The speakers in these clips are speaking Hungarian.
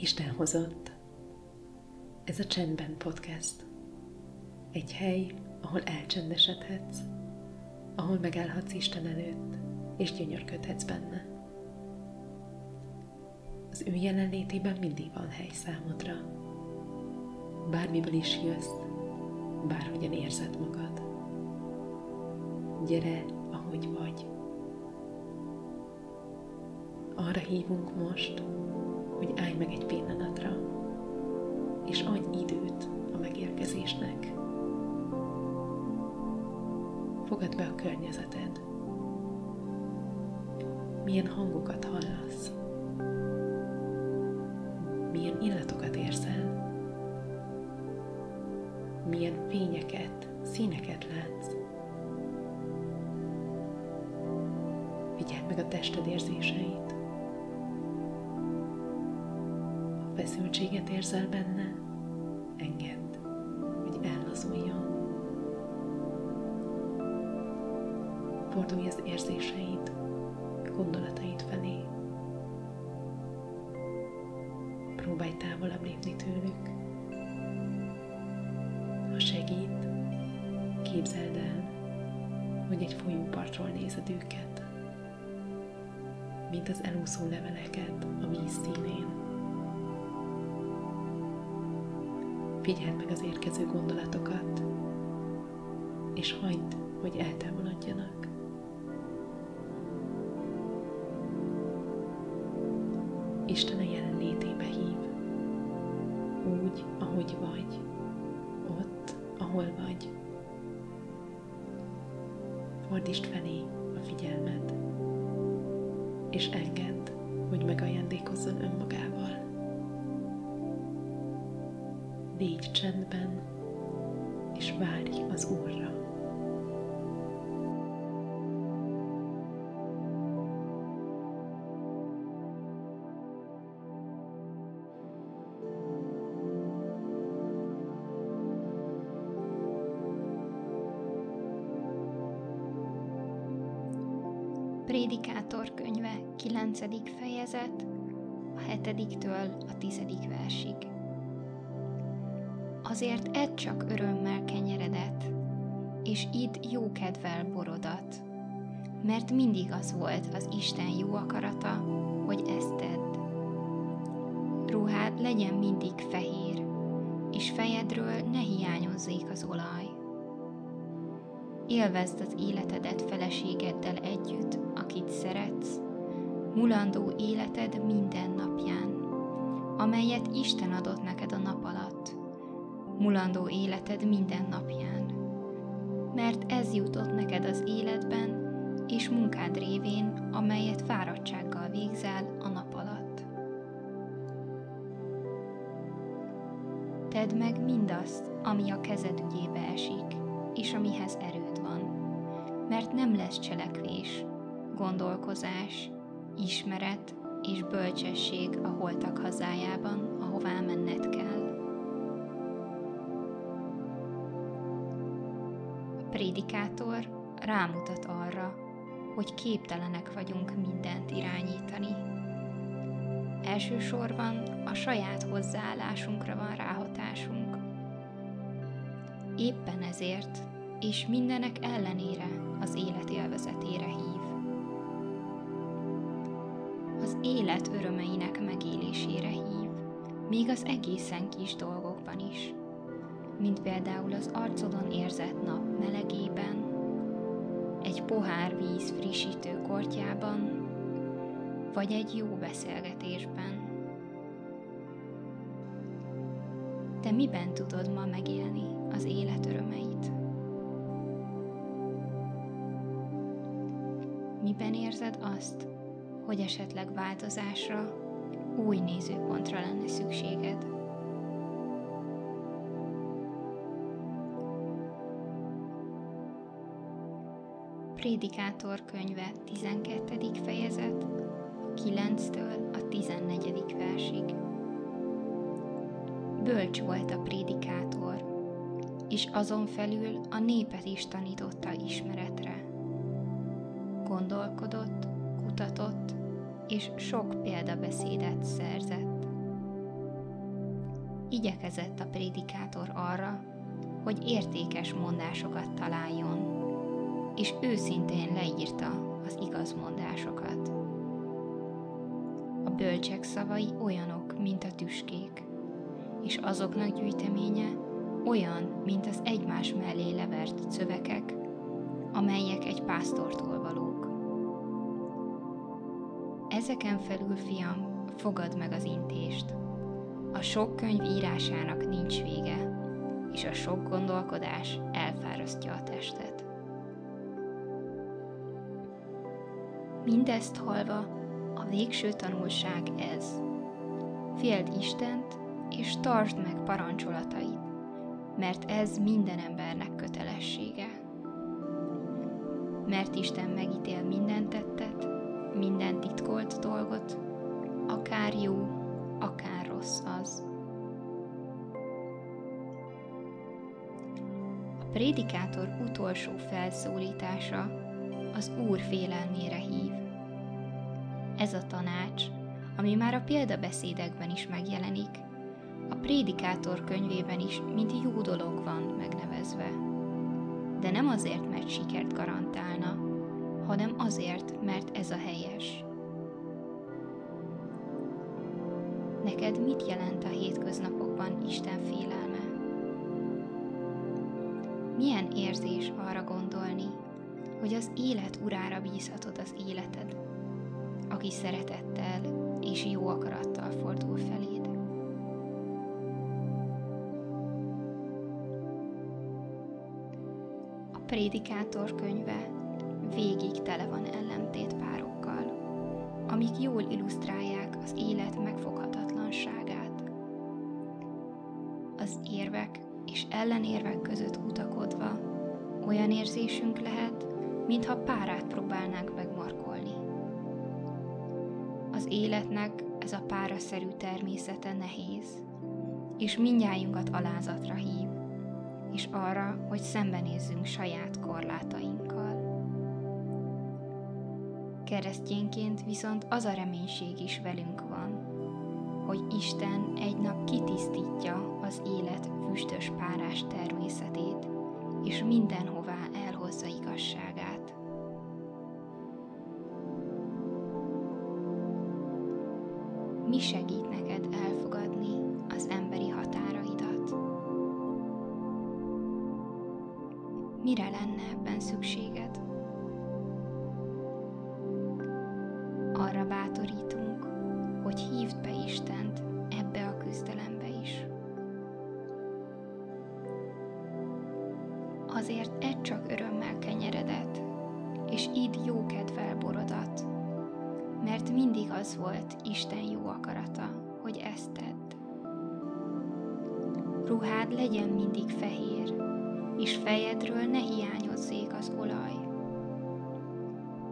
Isten hozott. Ez a Csendben Podcast. Egy hely, ahol elcsendesedhetsz, ahol megállhatsz Isten előtt, és gyönyörködhetsz benne. Az ő jelenlétében mindig van hely számodra. Bármiből is jössz, bárhogyan érzed magad. Gyere, ahogy vagy. Arra hívunk most, hogy állj meg egy pillanatra, és adj időt a megérkezésnek. Fogad be a környezeted. Milyen hangokat hallasz? Milyen illatokat érzel? Milyen fényeket, színeket látsz? Figyeld meg a tested érzéseit. Feszültséget érzel benne, engedd, hogy ellazuljon. Fordulj az érzéseid, gondolataid felé. Próbálj távolabb lépni tőlük. Ha segít, képzeld el, hogy egy folyópartról nézed őket, mint az elúszó leveleket a víz színén. Figyeld meg az érkező gondolatokat, és hagyd, hogy eltávolodjanak. Isten a jelenlétébe hív, úgy, ahogy vagy, ott, ahol vagy. Fordítsd felé a figyelmed, és engedd, hogy megajándékozzon önmagával. Légy csendben, és várj az Úrra. Prédikátor könyve 9. fejezet, a 7-től a 10. versig. Azért edd csak örömmel kenyeredet, és idd jókedvel borodat, mert mindig az volt az Isten jó akarata, hogy ezt tedd. Ruhád legyen mindig fehér, és fejedről ne hiányozzék az olaj. Élvezd az életedet feleségeddel együtt, akit szeretsz, mulandó életed minden napján, amelyet Isten adott neked a nap alatt, mulandó életed minden napján. Mert ez jutott neked az életben és munkád révén, amelyet fáradtsággal végzel a nap alatt. Tedd meg mindazt, ami a kezed ügyébe esik, és amihez erőd van, mert nem lesz cselekvés, gondolkozás, ismeret és bölcsesség a holtak hazájában, prédikátor rámutat arra, hogy képtelenek vagyunk mindent irányítani. Elsősorban a saját hozzáállásunkra van ráhatásunk. Éppen ezért, és mindenek ellenére az élet élvezetére hív. Az élet örömeinek megélésére hív, még az egészen kis dolgokban is, mint például az arcodon érzett nap melegében, egy pohár víz frissítő kortyában, vagy egy jó beszélgetésben. Te miben tudod ma megélni az élet örömeit? Miben érzed azt, hogy esetleg változásra, új nézőpontra lenne szükséged? Prédikátor könyve 12. fejezet, 9-től a 14. versig. Bölcs volt a prédikátor, és azon felül a népet is tanította ismeretre. Gondolkodott, kutatott, és sok példabeszédet szerzett. igyekezett a prédikátor arra, hogy értékes mondásokat találjon, és őszintén leírta az igaz mondásokat. A bölcsek szavai olyanok, mint a tüskék, és azoknak gyűjteménye olyan, mint az egymás mellé levert szövekek, amelyek egy pásztortól valók. Ezeken felül, fiam, fogad meg az intést. A sok könyv írásának nincs vége, és a sok gondolkodás elfárasztja a testet. Mindezt halva, a végső tanulság ez. Féld Istent, és tartsd meg parancsolatait, mert ez minden embernek kötelessége. Mert Isten megítél minden tettet, minden titkolt dolgot, akár jó, akár rossz az. A prédikátor utolsó felszólítása az Úr félelmére hív. Ez a tanács, ami már a példabeszédekben is megjelenik, a prédikátor könyvében is, mint jó dolog van megnevezve. De nem azért, mert sikert garantálna, hanem azért, mert ez a helyes. Neked mit jelent a hétköznapokban Isten félelme? Milyen érzés arra gondolni, hogy az élet urára bízhatod az életed, aki szeretettel és jó akarattal fordul feléd? A prédikátor könyve végig tele van ellentétpárokkal, amik jól illusztrálják az élet megfoghatatlanságát. Az érvek és ellenérvek között utakodva olyan érzésünk lehet, mintha párát próbálnánk megmarkolni. Életnek ez a páraszerű természete nehéz, és mindjájunkat alázatra hív, és arra, hogy szembenézzünk saját korlátainkkal. Keresztényként viszont az a reménység is velünk van, hogy Isten egy nap kitisztítja az élet füstös párás természetét, és mindenhová elhozza igazságát. Mi segít neked elfogadni az emberi határaidat? Mire lenne ebben szükséged? Arra bátorítunk, hogy hívd be Istent ebbe a küzdelembe is. Azért egy csak örömmel kenyeredet, és idd jó kedvel borodat, mert mindig az volt Isten jó akarata, hogy ezt tedd. Ruhád legyen mindig fehér, és fejedről ne hiányozzék az olaj.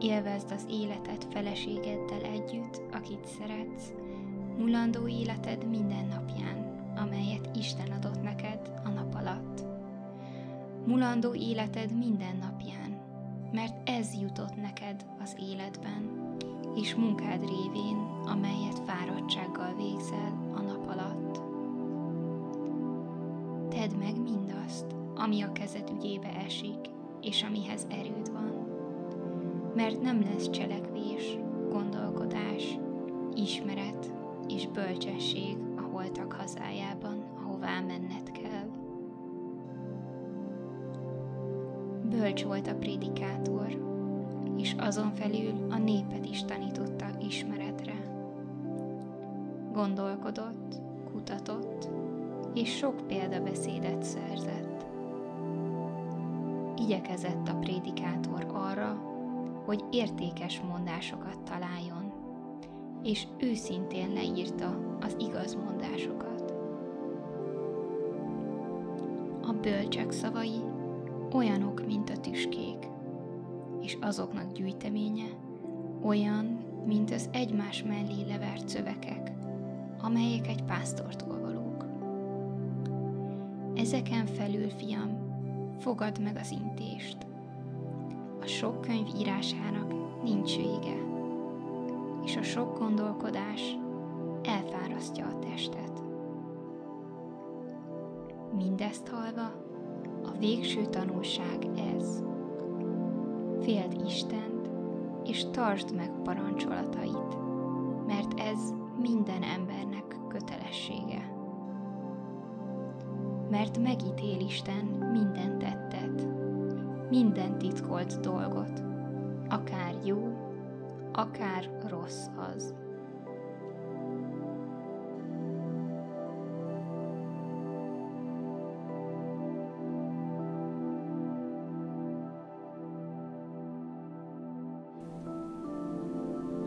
Élvezd az életed feleségeddel együtt, akit szeretsz, mulandó életed minden napján, amelyet Isten adott neked a nap alatt. Mulandó életed minden napján, mert ez jutott neked az életben, és munkád révén, amelyet fáradtsággal végzel a nap alatt. Tedd meg mindazt, ami a kezed ügyébe esik, és amihez erőd van. Mert nem lesz cselekvés, gondolkodás, ismeret és bölcsesség a holtak hazájában, ahová menned kell. Bölcs volt a prédikátor, és azon felül a népet is tanította ismeretre. Gondolkodott, kutatott, és sok példabeszédet szerzett. Igyekezett a prédikátor arra, hogy értékes mondásokat találjon, és őszintén leírta az igaz mondásokat. A bölcsek szavai olyanok, mint a tüskék, és azoknak gyűjteménye olyan, mint az egymás mellé levert szövekek, amelyek egy pásztortól valók. Ezeken felül, fiam, fogad meg az intést. A sok könyv írásának nincs vége, és a sok gondolkodás elfárasztja a testet. Mindezt halva, a végső tanulság ez. Féld Istent, és tartsd meg parancsolatait, mert ez minden embernek kötelessége. Mert megítél Isten minden tettet, minden titkolt dolgot, akár jó, akár rossz az.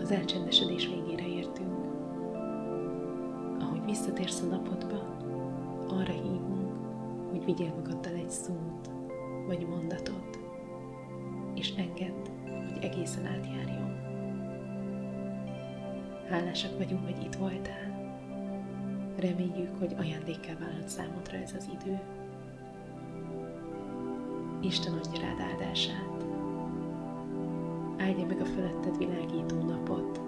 Az elcsendesedés végére értünk. Ahogy visszatérsz a napodba, arra hívunk, hogy vigyél magaddal egy szót, vagy mondatot, és engedd, hogy egészen átjárjon. Hálásak vagyunk, hogy itt voltál. Reméljük, hogy ajándékkel válhat számodra ez az idő. Isten adja rád áldását. Áldja meg a feletted világító napot,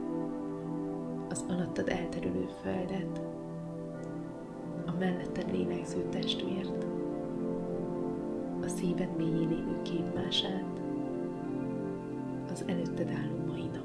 az alattad elterülő földet, a melletted lélegző testvért, a szíved mélyén élő képmását, az előtted álló mai napot.